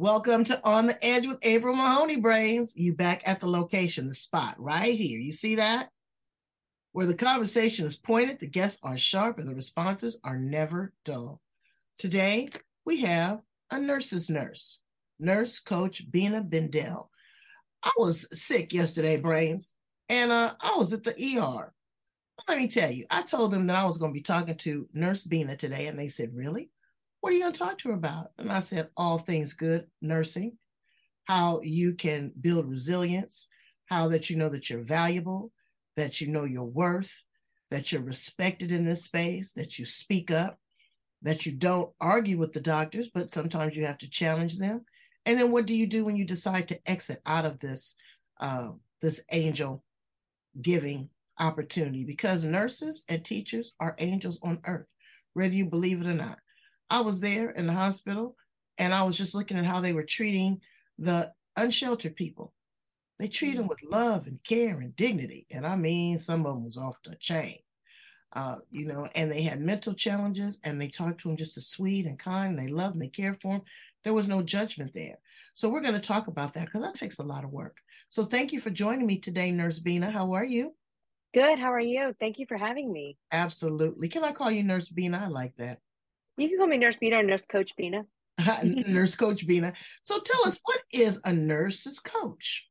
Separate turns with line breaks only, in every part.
Welcome to On the Edge with April Mahoney Brains. You back at the location, the spot right here. You see that? Where the conversation is pointed, the guests are sharp, and the responses are never dull. Today, we have a nurse's nurse, nurse coach Bina Bendale. I was sick yesterday, Brains, and uh, I was at the ER. Let me tell you, I told them that I was going to be talking to Nurse Bina today, and they said, Really? What are you going to talk to her about? And I said, All things good nursing, how you can build resilience, how that you know that you're valuable, that you know your worth, that you're respected in this space, that you speak up, that you don't argue with the doctors, but sometimes you have to challenge them. And then what do you do when you decide to exit out of this uh, this angel giving opportunity? Because nurses and teachers are angels on earth, whether you believe it or not. I was there in the hospital and I was just looking at how they were treating the unsheltered people. They treat them with love and care and dignity. And I mean, some of them was off the chain, uh, you know, and they had mental challenges and they talked to them just as sweet and kind and they loved and they cared for them. There was no judgment there. So we're going to talk about that because that takes a lot of work. So thank you for joining me today, Nurse Bina. How are you?
Good. How are you? Thank you for having me.
Absolutely. Can I call you Nurse Bina? I like that.
You can call me Nurse Bina or Nurse Coach Bina.
nurse Coach Bina. So tell us, what is a nurse's coach?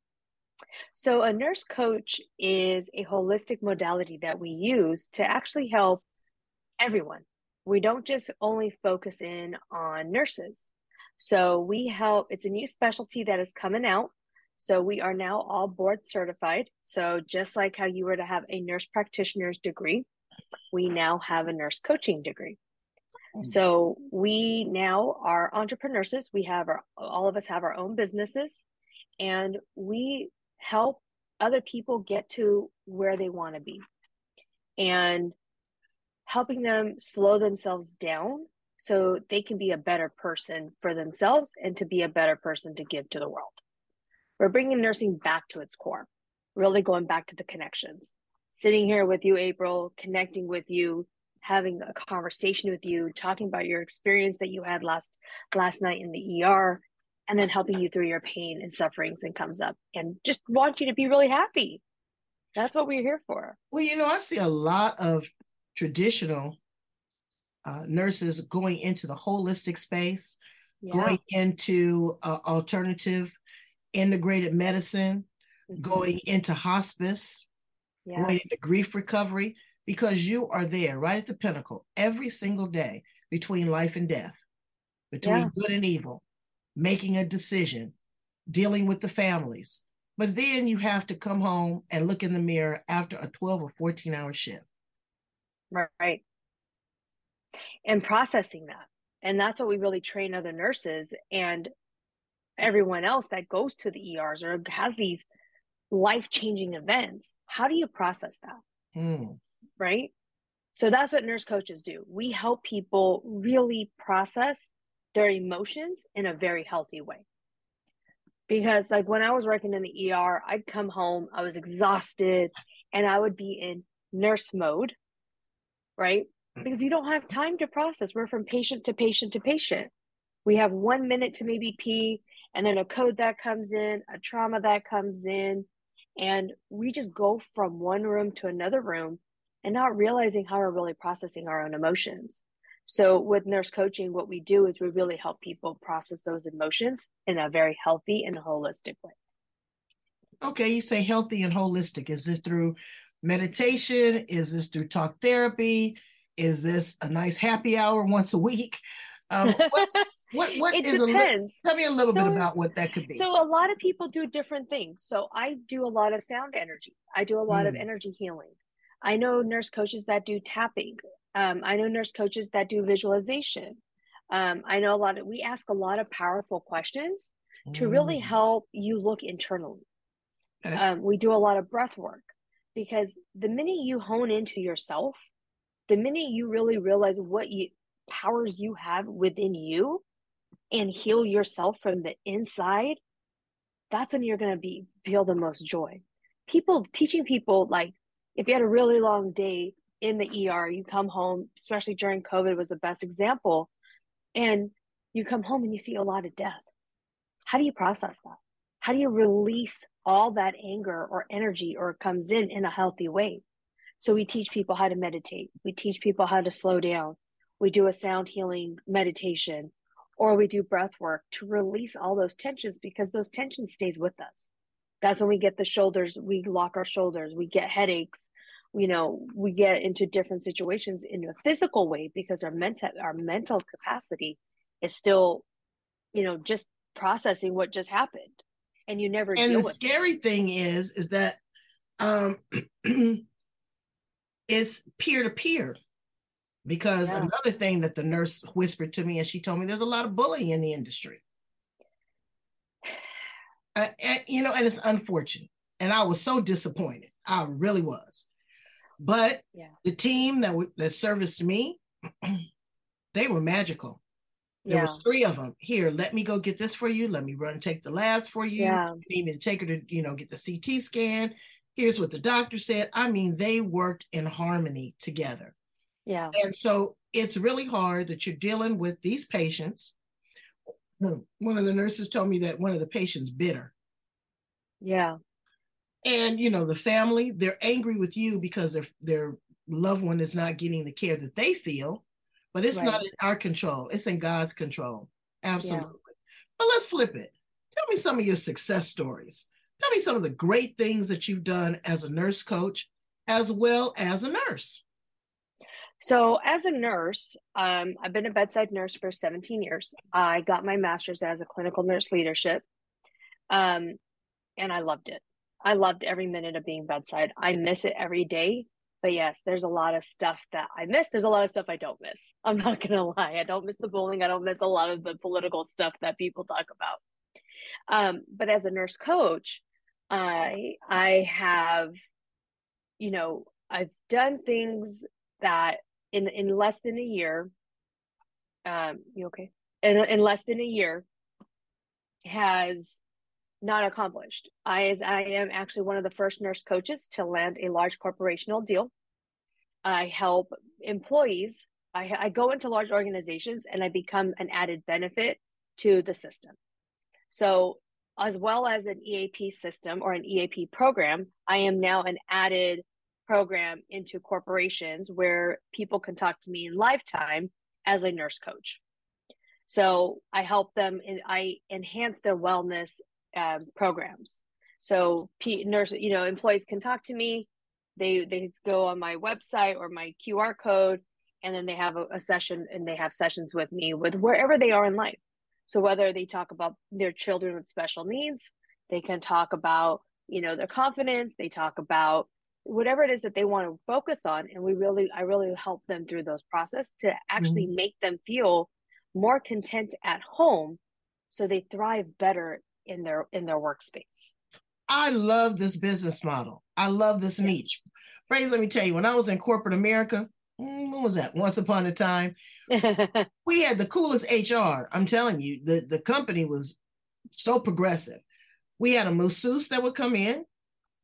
So, a nurse coach is a holistic modality that we use to actually help everyone. We don't just only focus in on nurses. So, we help, it's a new specialty that is coming out. So, we are now all board certified. So, just like how you were to have a nurse practitioner's degree, we now have a nurse coaching degree. Mm. So we now are entrepreneurs. We have our all of us have our own businesses and we help other people get to where they want to be. And helping them slow themselves down so they can be a better person for themselves and to be a better person to give to the world. We're bringing nursing back to its core, really going back to the connections. Sitting here with you, April, connecting with you, having a conversation with you, talking about your experience that you had last last night in the ER, and then helping you through your pain and sufferings and comes up and just want you to be really happy. That's what we're here for.
Well, you know, I see a lot of traditional uh, nurses going into the holistic space, yeah. going into uh, alternative integrated medicine, mm-hmm. going into hospice, yeah. going into grief recovery because you are there right at the pinnacle every single day between life and death, between yeah. good and evil, making a decision, dealing with the families. But then you have to come home and look in the mirror after a 12 or 14 hour shift.
Right. And processing that. And that's what we really train other nurses and everyone else that goes to the ERs or has these life changing events. How do you process that? Mm right? So that's what nurse coaches do. We help people really process their emotions in a very healthy way. Because, like, when I was working in the ER, I'd come home, I was exhausted, and I would be in nurse mode, right? Because you don't have time to process. We're from patient to patient to patient. We have one minute to maybe pee, and then a code that comes in, a trauma that comes in, and we just go from one room to another room and not realizing how we're really processing our own emotions. So, with nurse coaching, what we do is we really help people process those emotions in a very healthy and holistic way.
Okay, you say healthy and holistic. Is this through meditation? Is this through talk therapy? Is this a nice happy hour once a week? Um, what, what, what
it depends.
A, tell me a little so, bit about what that could be.
So, a lot of people do different things. So, I do a lot of sound energy, I do a lot mm. of energy healing. I know nurse coaches that do tapping. Um, I know nurse coaches that do visualization. Um, I know a lot of, we ask a lot of powerful questions to really mm. help you look internally. Okay. Um, we do a lot of breath work because the minute you hone into yourself, the minute you really realize what you powers you have within you and heal yourself from the inside, that's when you're going to be feel the most joy. People teaching people like if you had a really long day in the ER, you come home, especially during COVID was the best example, and you come home and you see a lot of death. How do you process that? How do you release all that anger or energy or comes in in a healthy way? So we teach people how to meditate. We teach people how to slow down. We do a sound healing meditation or we do breath work to release all those tensions because those tensions stays with us that's when we get the shoulders we lock our shoulders we get headaches you know we get into different situations in a physical way because our mental our mental capacity is still you know just processing what just happened and you never
and the scary it. thing is is that um it's peer to peer because yeah. another thing that the nurse whispered to me and she told me there's a lot of bullying in the industry uh, and, you know and it's unfortunate and i was so disappointed i really was but yeah. the team that w- that serviced me they were magical there yeah. was three of them here let me go get this for you let me run and take the labs for you yeah. you need me to take her to you know get the ct scan here's what the doctor said i mean they worked in harmony together
yeah.
And so it's really hard that you're dealing with these patients. One of the nurses told me that one of the patients bitter.
Yeah.
And you know, the family, they're angry with you because their their loved one is not getting the care that they feel, but it's right. not in our control. It's in God's control. Absolutely. Yeah. But let's flip it. Tell me some of your success stories. Tell me some of the great things that you've done as a nurse coach as well as a nurse.
So, as a nurse, um, I've been a bedside nurse for 17 years. I got my master's as a clinical nurse leadership, um, and I loved it. I loved every minute of being bedside. I miss it every day. But yes, there's a lot of stuff that I miss. There's a lot of stuff I don't miss. I'm not going to lie. I don't miss the bowling. I don't miss a lot of the political stuff that people talk about. Um, but as a nurse coach, I I have, you know, I've done things that in in less than a year um you okay? in, in less than a year has not accomplished. I as i am actually one of the first nurse coaches to land a large corporational deal. I help employees I, I go into large organizations and i become an added benefit to the system. So as well as an eap system or an eap program i am now an added program into corporations where people can talk to me in lifetime as a nurse coach. So I help them and I enhance their wellness um, programs. So P- nurse, you know, employees can talk to me. They they go on my website or my QR code, and then they have a, a session and they have sessions with me with wherever they are in life. So whether they talk about their children with special needs, they can talk about you know their confidence. They talk about whatever it is that they want to focus on and we really i really help them through those process to actually mm-hmm. make them feel more content at home so they thrive better in their in their workspace.
I love this business model. I love this niche. Brains, let me tell you when i was in corporate america mm, what was that? Once upon a time. We had the coolest hr i'm telling you the the company was so progressive. We had a masseuse that would come in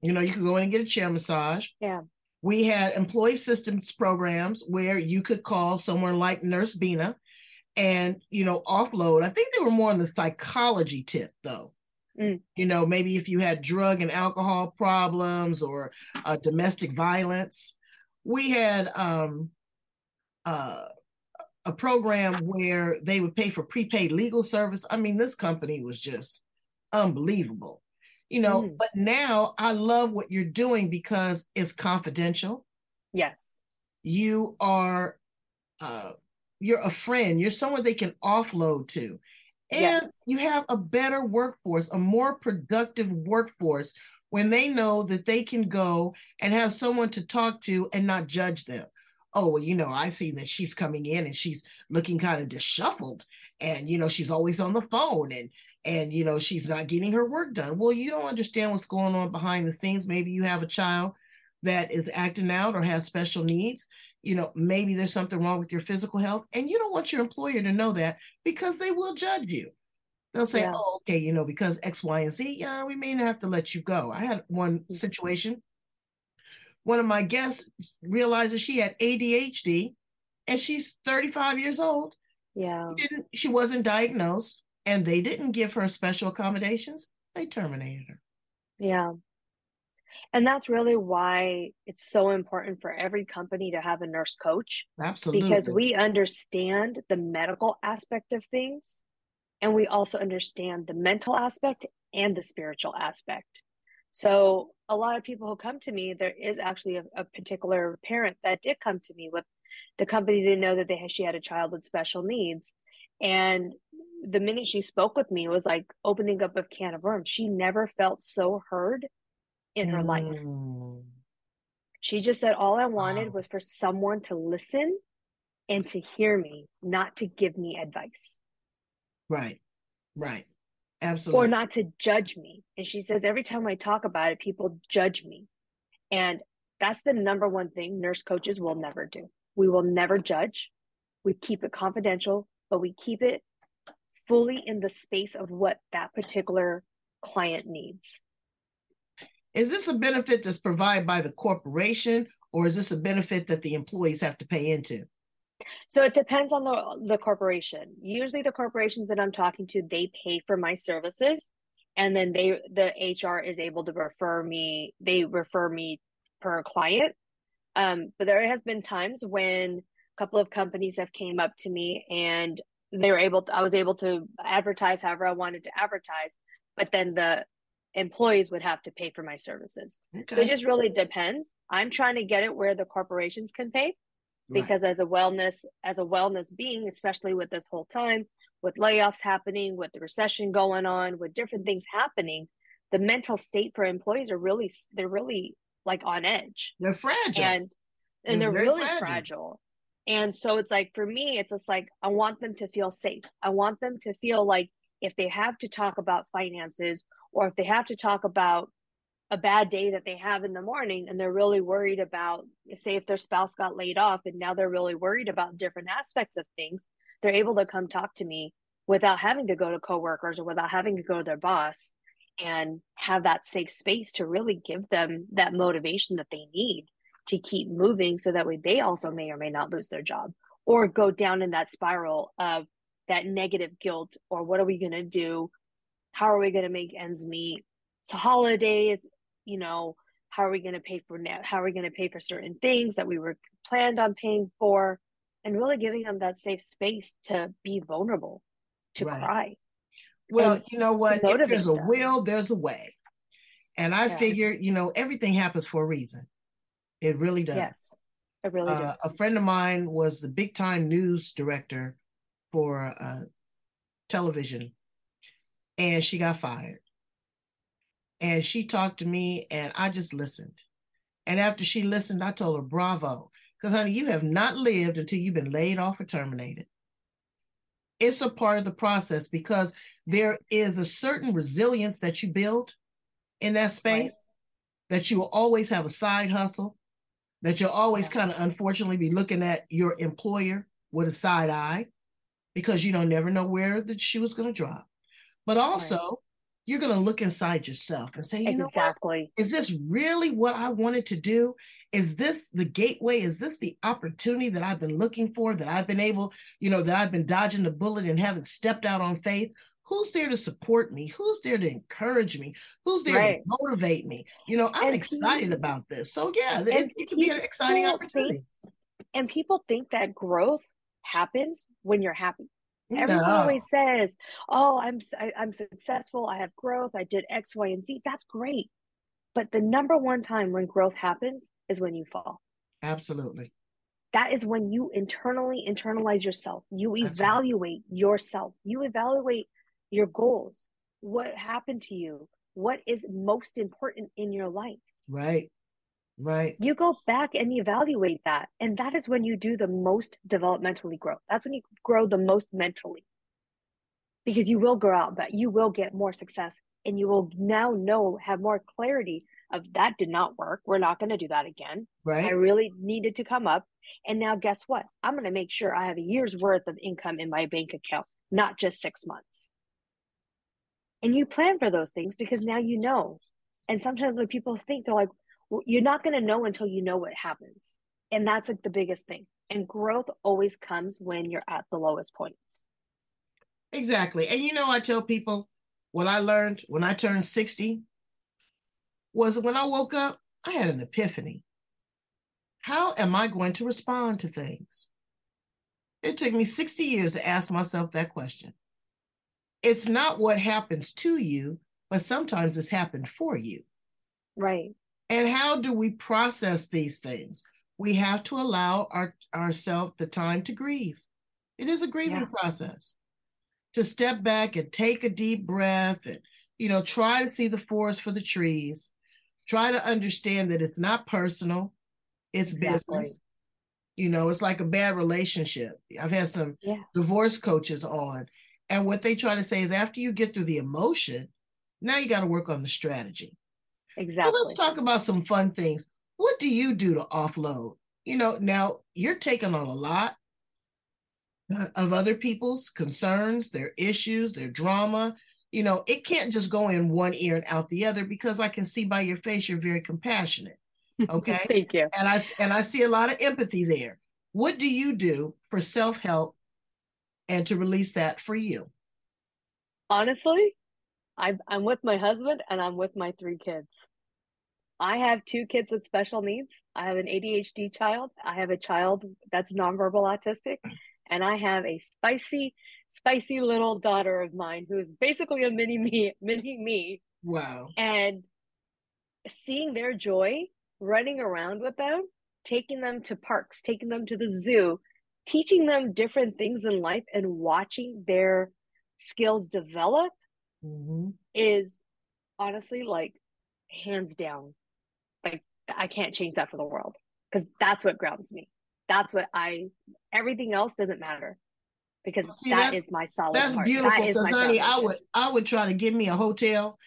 you know, you could go in and get a chair massage.
Yeah.
We had employee systems programs where you could call someone like Nurse Bina and, you know, offload. I think they were more on the psychology tip though. Mm. You know, maybe if you had drug and alcohol problems or uh, domestic violence. We had um, uh, a program where they would pay for prepaid legal service. I mean, this company was just unbelievable you know mm. but now i love what you're doing because it's confidential.
Yes.
You are uh you're a friend. You're someone they can offload to. And yes. you have a better workforce a more productive workforce when they know that they can go and have someone to talk to and not judge them. Oh well you know i see that she's coming in and she's looking kind of disheveled and you know she's always on the phone and and you know she's not getting her work done. Well you don't understand what's going on behind the scenes. Maybe you have a child that is acting out or has special needs. You know maybe there's something wrong with your physical health and you don't want your employer to know that because they will judge you. They'll say yeah. oh okay you know because x y and z yeah we may have to let you go. I had one mm. situation. One of my guests realizes she had adhd and she's 35 years old.
Yeah.
She, didn't, she wasn't diagnosed and they didn't give her special accommodations, they terminated her.
Yeah. And that's really why it's so important for every company to have a nurse coach.
Absolutely.
Because we understand the medical aspect of things and we also understand the mental aspect and the spiritual aspect. So, a lot of people who come to me, there is actually a, a particular parent that did come to me with the company didn't know that they she had a child with special needs. And the minute she spoke with me, it was like opening up a can of worms. She never felt so heard in her mm. life. She just said, All I wanted wow. was for someone to listen and to hear me, not to give me advice.
Right, right. Absolutely.
Or not to judge me. And she says, Every time I talk about it, people judge me. And that's the number one thing nurse coaches will never do. We will never judge. We keep it confidential, but we keep it fully in the space of what that particular client needs.
Is this a benefit that's provided by the corporation or is this a benefit that the employees have to pay into?
So it depends on the the corporation. Usually the corporations that I'm talking to, they pay for my services and then they the HR is able to refer me, they refer me per client. Um, but there has been times when a couple of companies have came up to me and they were able to, I was able to advertise however I wanted to advertise, but then the employees would have to pay for my services. Okay. So it just really depends. I'm trying to get it where the corporations can pay because right. as a wellness as a wellness being, especially with this whole time, with layoffs happening, with the recession going on, with different things happening, the mental state for employees are really they're really like on edge.
They're fragile.
And and they're, they're really fragile. fragile. And so it's like for me, it's just like I want them to feel safe. I want them to feel like if they have to talk about finances or if they have to talk about a bad day that they have in the morning and they're really worried about say if their spouse got laid off and now they're really worried about different aspects of things, they're able to come talk to me without having to go to coworkers or without having to go to their boss and have that safe space to really give them that motivation that they need to keep moving so that way they also may or may not lose their job or go down in that spiral of that negative guilt or what are we going to do how are we going to make ends meet so holidays you know how are we going to pay for now how are we going to pay for certain things that we were planned on paying for and really giving them that safe space to be vulnerable to right. cry
well you know what if there's a them. will there's a way and i yeah. figure you know everything happens for a reason it really does.
Yes, it really uh,
does. A friend of mine was the big time news director for uh, television, and she got fired. And she talked to me, and I just listened. And after she listened, I told her, bravo. Because, honey, you have not lived until you've been laid off or terminated. It's a part of the process because there is a certain resilience that you build in that space, right. that you will always have a side hustle, that you'll always kind of unfortunately be looking at your employer with a side eye because you don't never know where the shoe is going to drop. But also, right. you're going to look inside yourself and say, you exactly. know what? Is this really what I wanted to do? Is this the gateway? Is this the opportunity that I've been looking for, that I've been able, you know, that I've been dodging the bullet and haven't stepped out on faith? Who's there to support me? Who's there to encourage me? Who's there right. to motivate me? You know i'm and excited people, about this. So yeah it, it can be an exciting opportunity.
think, and people think that growth happens when you're happy. Everyone no. always says oh i'm I, am i am successful. I have growth. I did x y and z. That's great. But the number one time when growth happens is when you fall.
Absolutely.
That is when you internally internalize yourself. You evaluate yourself. You evaluate your goals, what happened to you, what is most important in your life.
Right. Right.
You go back and evaluate that. And that is when you do the most developmentally grow. That's when you grow the most mentally. because you will grow out, but you will get more success and you will now know, have more clarity of that did not work. We're not going to do that again.
Right.
I really needed to come up. And now guess what? I'm going to make sure I have a year's worth of income in my bank account, not just six months. And you plan for those things because now you know. And sometimes when people think, they're like, well, you're not going to know until you know what happens. And that's like the biggest thing. And growth always comes when you're at the lowest points.
Exactly. And you know, I tell people what I learned when I turned 60 was when I woke up, I had an epiphany. How am I going to respond to things? It took me 60 years to ask myself that question. It's not what happens to you, but sometimes it's happened for you.
Right.
And how do we process these things? We have to allow our ourselves the time to grieve. It is a grieving yeah. process. To step back and take a deep breath and you know try to see the forest for the trees. Try to understand that it's not personal, it's exactly. business. You know, it's like a bad relationship. I've had some yeah. divorce coaches on, and what they try to say is after you get through the emotion, now you got to work on the strategy.
Exactly.
So let's talk about some fun things. What do you do to offload? You know, now you're taking on a lot of other people's concerns, their issues, their drama. You know, it can't just go in one ear and out the other because I can see by your face you're very compassionate. Okay.
Thank you.
And I and I see a lot of empathy there. What do you do for self-help and to release that for you?
Honestly, I'm I'm with my husband and I'm with my three kids. I have two kids with special needs. I have an ADHD child. I have a child that's nonverbal autistic, and I have a spicy, spicy little daughter of mine who is basically a mini me, mini me.
Wow.
And seeing their joy, running around with them, taking them to parks, taking them to the zoo, teaching them different things in life and watching their skills develop mm-hmm. is honestly like hands down like i can't change that for the world because that's what grounds me that's what i everything else doesn't matter because See, that is my solid
that's part. beautiful because honey i would i would try to give me a hotel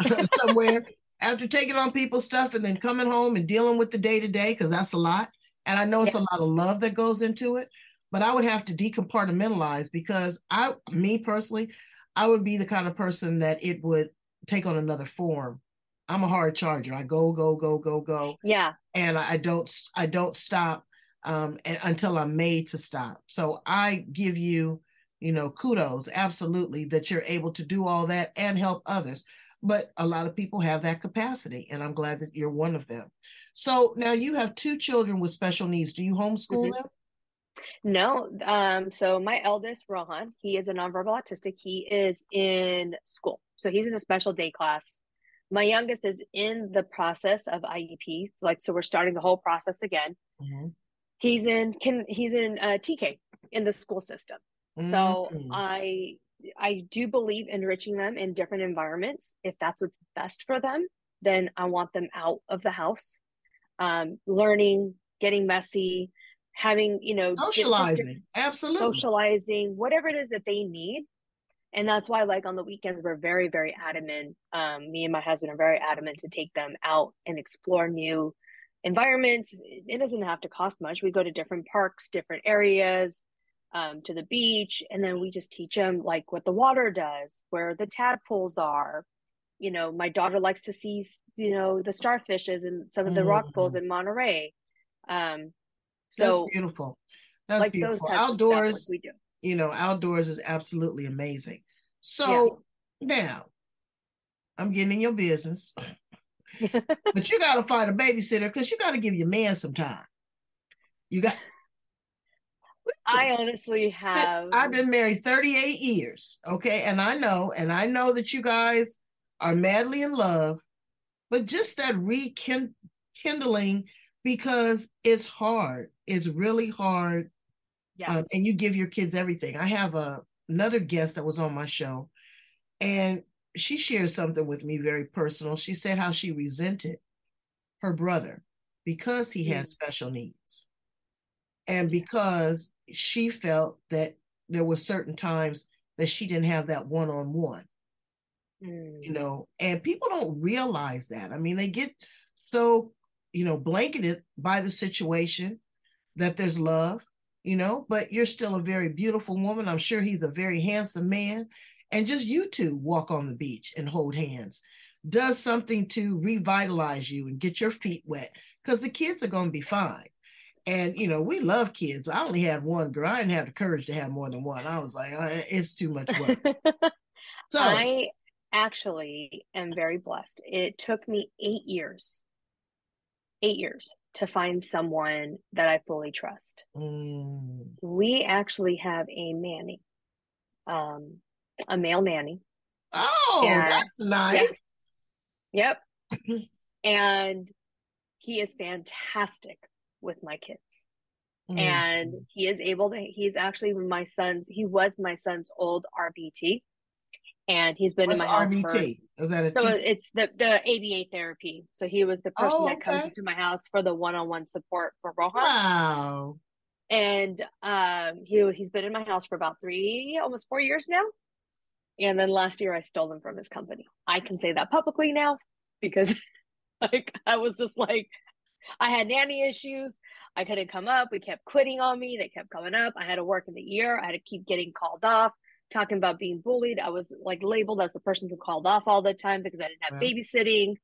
somewhere after taking on people's stuff and then coming home and dealing with the day to day because that's a lot and i know it's yeah. a lot of love that goes into it but i would have to decompartmentalize because i me personally I would be the kind of person that it would take on another form. I'm a hard charger. I go, go, go, go, go.
Yeah.
And I don't, I don't stop um, until I'm made to stop. So I give you, you know, kudos, absolutely, that you're able to do all that and help others. But a lot of people have that capacity, and I'm glad that you're one of them. So now you have two children with special needs. Do you homeschool mm-hmm. them?
No. Um, so my eldest, Rohan, he is a nonverbal autistic. He is in school. So he's in a special day class. My youngest is in the process of IEP. So like so we're starting the whole process again. Mm-hmm. He's in can he's in uh, TK in the school system. Mm-hmm. So I I do believe enriching them in different environments. If that's what's best for them, then I want them out of the house, um, learning, getting messy, having you know
socializing. Absolutely.
socializing whatever it is that they need. And that's why like on the weekends we're very very adamant um, me and my husband are very adamant to take them out and explore new environments. It doesn't have to cost much. We go to different parks different areas um, to the beach and then we just teach them like what the water does where the tadpoles are you know my daughter likes to see you know the starfishes and some of the mm-hmm. rock pools in monterey um, so
That's beautiful. That's like beautiful. Outdoors, like we do. You know, outdoors is absolutely amazing. So yeah. now I'm getting in your business. but you gotta find a babysitter because you gotta give your man some time. You got
I honestly have
I've been married 38 years. Okay. And I know, and I know that you guys are madly in love, but just that rekindling because it's hard. It's really hard. Um, yes. Um, and you give your kids everything. I have a another guest that was on my show, and she shared something with me very personal. She said how she resented her brother because he mm. had special needs. And because she felt that there were certain times that she didn't have that one on one. You know, and people don't realize that. I mean, they get so, you know, blanketed by the situation that there's love, you know, but you're still a very beautiful woman. I'm sure he's a very handsome man. And just you two walk on the beach and hold hands does something to revitalize you and get your feet wet because the kids are going to be fine. And you know, we love kids. I only had one girl. I didn't have the courage to have more than one. I was like, uh, it's too much work.
so I actually am very blessed. It took me eight years, eight years to find someone that I fully trust. Mm. We actually have a Manny, um, a male Manny.
Oh, and, that's nice.
Yep. and he is fantastic with my kids. Mm. And he is able to, he's actually my son's, he was my son's old RBT. And he's been What's in my house RBT?
For, is that a
so it's the the ABA therapy. So he was the person oh, that comes into my house for the one on one support for Rohan.
Wow.
And um, he he's been in my house for about three, almost four years now. And then last year I stole him from his company. I can say that publicly now because like I was just like I had nanny issues. I couldn't come up. We kept quitting on me. They kept coming up. I had to work in the year. I had to keep getting called off, talking about being bullied. I was like labeled as the person who called off all the time because I didn't have babysitting.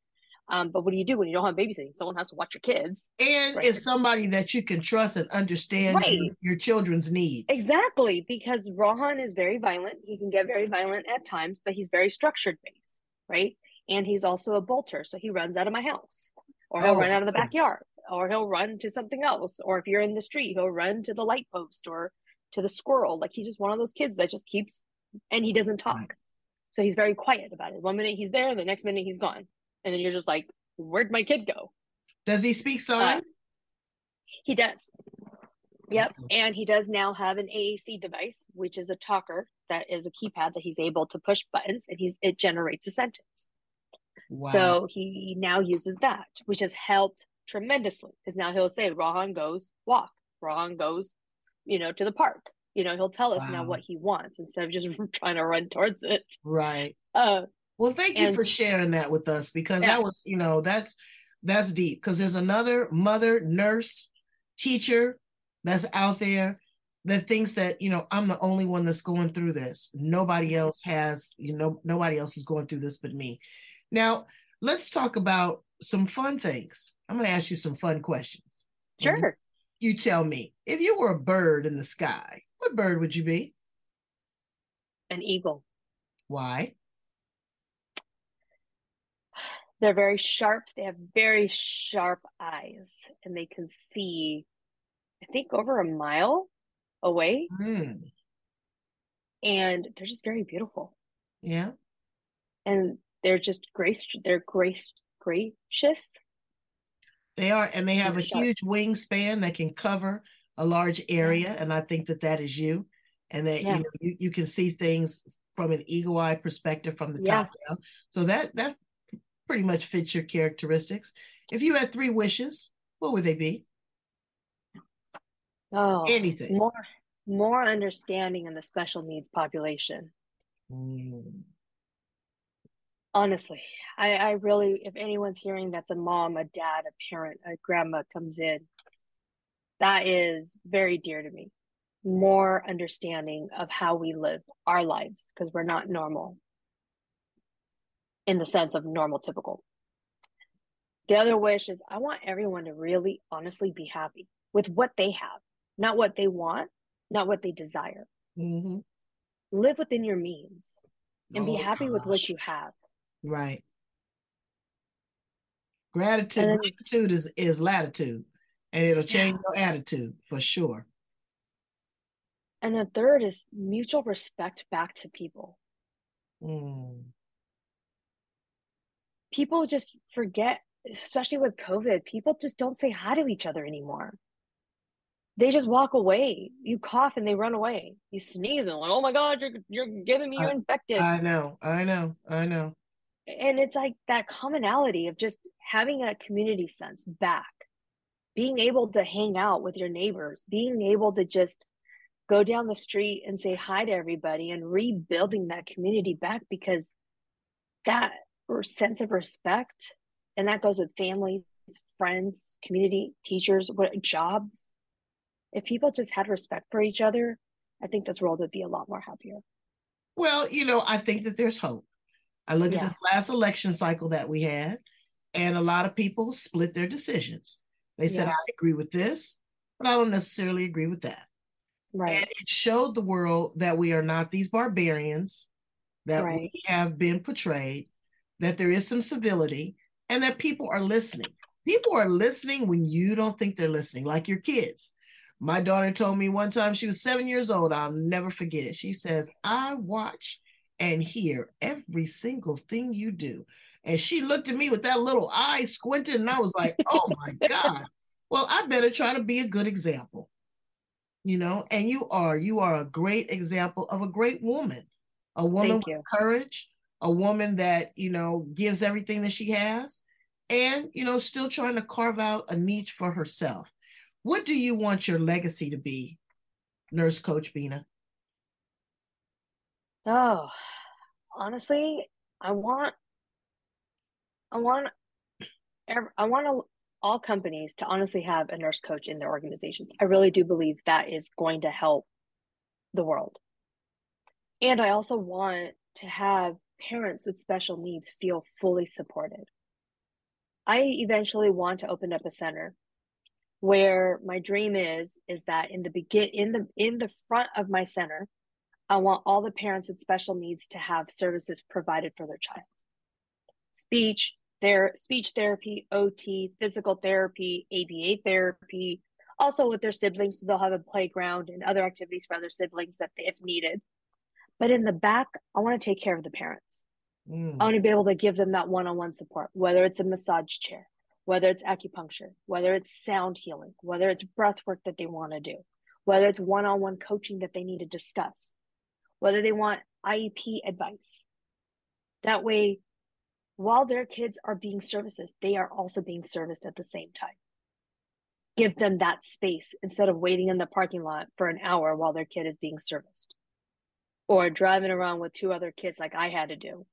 Um, but what do you do when you don't have babysitting? Someone has to watch your kids.
And right? it's somebody that you can trust and understand right. your, your, children's needs.
Exactly, because Rohan is very violent. He can get very violent at times, but he's very structured based, right? And he's also a bolter, so he runs out of my house, or he'll oh, run out of the backyard, or he'll run to something else, or if you're in the street, he'll run to the light post or to the squirrel. Like he's just one of those kids that just keeps, and he doesn't talk. Right. So he's very quiet about it. One minute he's there, the next minute he's gone and then you're just like, where'd my kid go?
Does he speak sign? Uh,
he does. Yep. And he does now have an AAC device, which is a talker that is a keypad that he's able to push buttons and he's it generates a sentence. Wow. So he now uses that, which has helped tremendously because now he'll say Rohan goes walk, Rohan goes, you know, to the park. You know, he'll tell us wow. now what he wants instead of just trying to run towards it.
Right.
Uh,
well, thank you and, for sharing that with us because yeah. that was, you know, that's that's deep because there's another mother, nurse, teacher that's out there that thinks that, you know, I'm the only one that's going through this. Nobody mm-hmm. else has, you know, nobody else is going through this but me. Now, let's talk about some fun things. I'm going to ask you some fun questions.
Sure.
You tell me, if you were a bird in the sky, what bird would you be?
An eagle.
Why?
they're very sharp. They have very sharp eyes and they can see, I think, over a mile away. Mm. And they're just very beautiful.
Yeah.
And they're just grace, they're grace, gracious.
They are, and they have a sharp. huge wingspan that can cover a large area. And I think that that is you. And that yeah. you know you, you can see things from an eagle eye perspective from the yeah. top down. So that that pretty much fits your characteristics. If you had three wishes, what would they be?
Oh,
anything
more more understanding in the special needs population. Mm. Honestly, I, I really, if anyone's hearing that's a mom, a dad, a parent, a grandma comes in, that is very dear to me. More understanding of how we live our lives because we're not normal in the sense of normal, typical. The other wish is I want everyone to really honestly be happy with what they have, not what they want, not what they desire. Mm-hmm. Live within your means and oh, be happy gosh. with what you have.
Right. Gratitude, then, gratitude is, is latitude and it'll change yeah. your attitude for sure.
And the third is mutual respect back to people.
Mm
people just forget, especially with COVID, people just don't say hi to each other anymore. They just walk away. You cough and they run away. You sneeze and like, oh my god, you're you're giving me, you're infected.
I know, I know, I know.
And it's like that commonality of just having a community sense back, being able to hang out with your neighbors, being able to just go down the street and say hi to everybody and rebuilding that community back because that sense of respect and that goes with families friends community teachers what jobs. If people just had respect for each other i think this world would be a lot more happier.
Well you know i think that there's hope i look yeah. at this last election cycle that we had and a lot of people split their decisions they said yeah. i agree with this but i don't necessarily agree with that
Right. And
it showed the world that we are not these barbarians, that right. we have been portrayed, that there is some civility, and that people are listening. People are listening when you don't think they're listening, like your kids. My daughter told me one time she was seven years old. I'll never forget it. She says, I watch and hear every single thing you do. And she looked at me with that little eye squinted, and I was like, oh my God. Well, I better try to be a good example you know, and you are. You are a great example of a great woman, a woman with courage, a woman that, you know, gives everything that she has and, you know, still trying to carve out a niche for herself. What do you want your legacy to be, Nurse Coach Bina?
Oh, honestly, I want, I want, I want all companies to honestly have a nurse coach in their organizations. I really do believe that is going to help the world. And I also want to have parents with special needs feel fully supported. I eventually want to open up a center where my dream is is that in the begin in the in the front of my center I want all the parents with special needs to have services provided for their child. Speech, their speech therapy, OT, physical therapy, ABA therapy, also with their siblings. So they'll have a playground and other activities for other siblings that they, if needed. But in the back, I want to take care of the parents. Mm. I want to be able to give them that one on one support, whether it's a massage chair, whether it's acupuncture, whether it's sound healing, whether it's breath work that they want to do, whether it's one on one coaching that they need to discuss, whether they want IEP advice. That way, while their kids are being services, they are also being serviced at the same time. Give them that space instead of waiting in the parking lot for an hour while their kid is being serviced or driving around with two other kids like I had to do.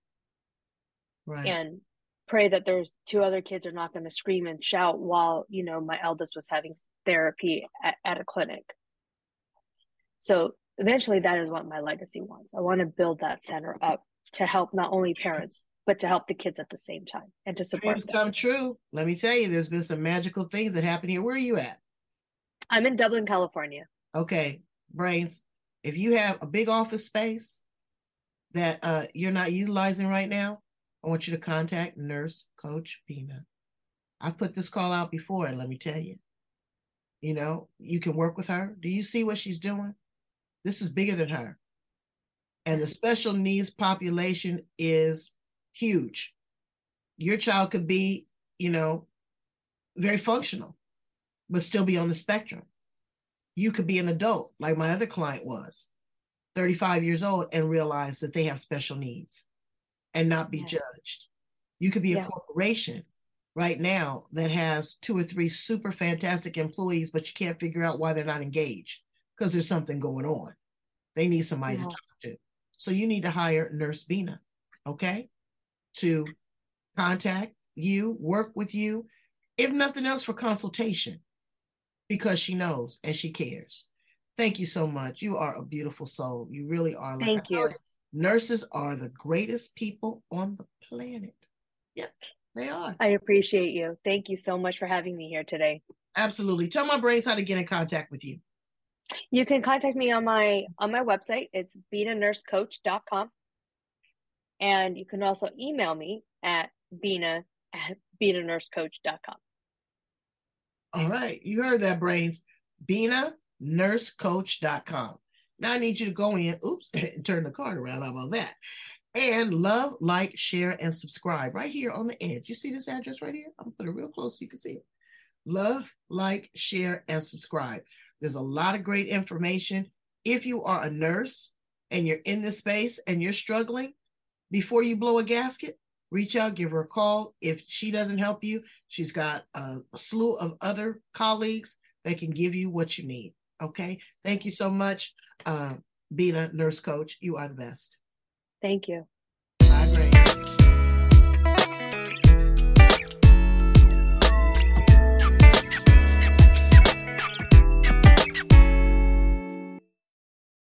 Right. And pray that those two other kids are not going to scream and shout while, you know, my eldest was having therapy at, at a clinic. So eventually that is what my legacy wants. I want to build that center up to help not only parents but to help the kids at the same time and to support
Dreams them. come true. Let me tell you, there's been some magical things that happen here. Where are you at?
I'm in Dublin, California.
Okay, brains. If you have a big office space that uh, you're not utilizing right now, I want you to contact Nurse Coach Bina. I've put this call out before, and let me tell you, you know, you can work with her. Do you see what she's doing? This is bigger than her. And the special needs population is huge. Your child could be, you know, very functional, but still be on the spectrum. You could be an adult, like my other client was, 35 years old, and realize that they have special needs and not be yeah. judged. You could be yeah. a corporation right now that has two or three super fantastic employees, but you can't figure out why they're not engaged because there's something going on. They need somebody yeah. to talk to. So you need to hire Nurse Bina. Okay to contact you, work with you, if nothing else for consultation, because she knows and she cares. Thank you so much. You are a beautiful soul. You really are.
Like Thank you.
nurses are the greatest people on the planet. Yep, they are.
I appreciate you. Thank you so much for having me here today.
Absolutely. Tell my brains how to get in contact with you.
You can contact me on my on my website. It's binanursecoach.com. And you can also email me at bina at binanursecoach.com.
All right. You heard that, Brains. Bina nursecoach.com. Now I need you to go in, oops, and turn the card around. How about that? And love, like, share, and subscribe right here on the edge. You see this address right here? I'm gonna put it real close so you can see it. Love, like, share, and subscribe. There's a lot of great information. If you are a nurse and you're in this space and you're struggling, before you blow a gasket, reach out, give her a call. If she doesn't help you, she's got a, a slew of other colleagues that can give you what you need. Okay. Thank you so much, uh, a nurse coach. You are the best.
Thank you.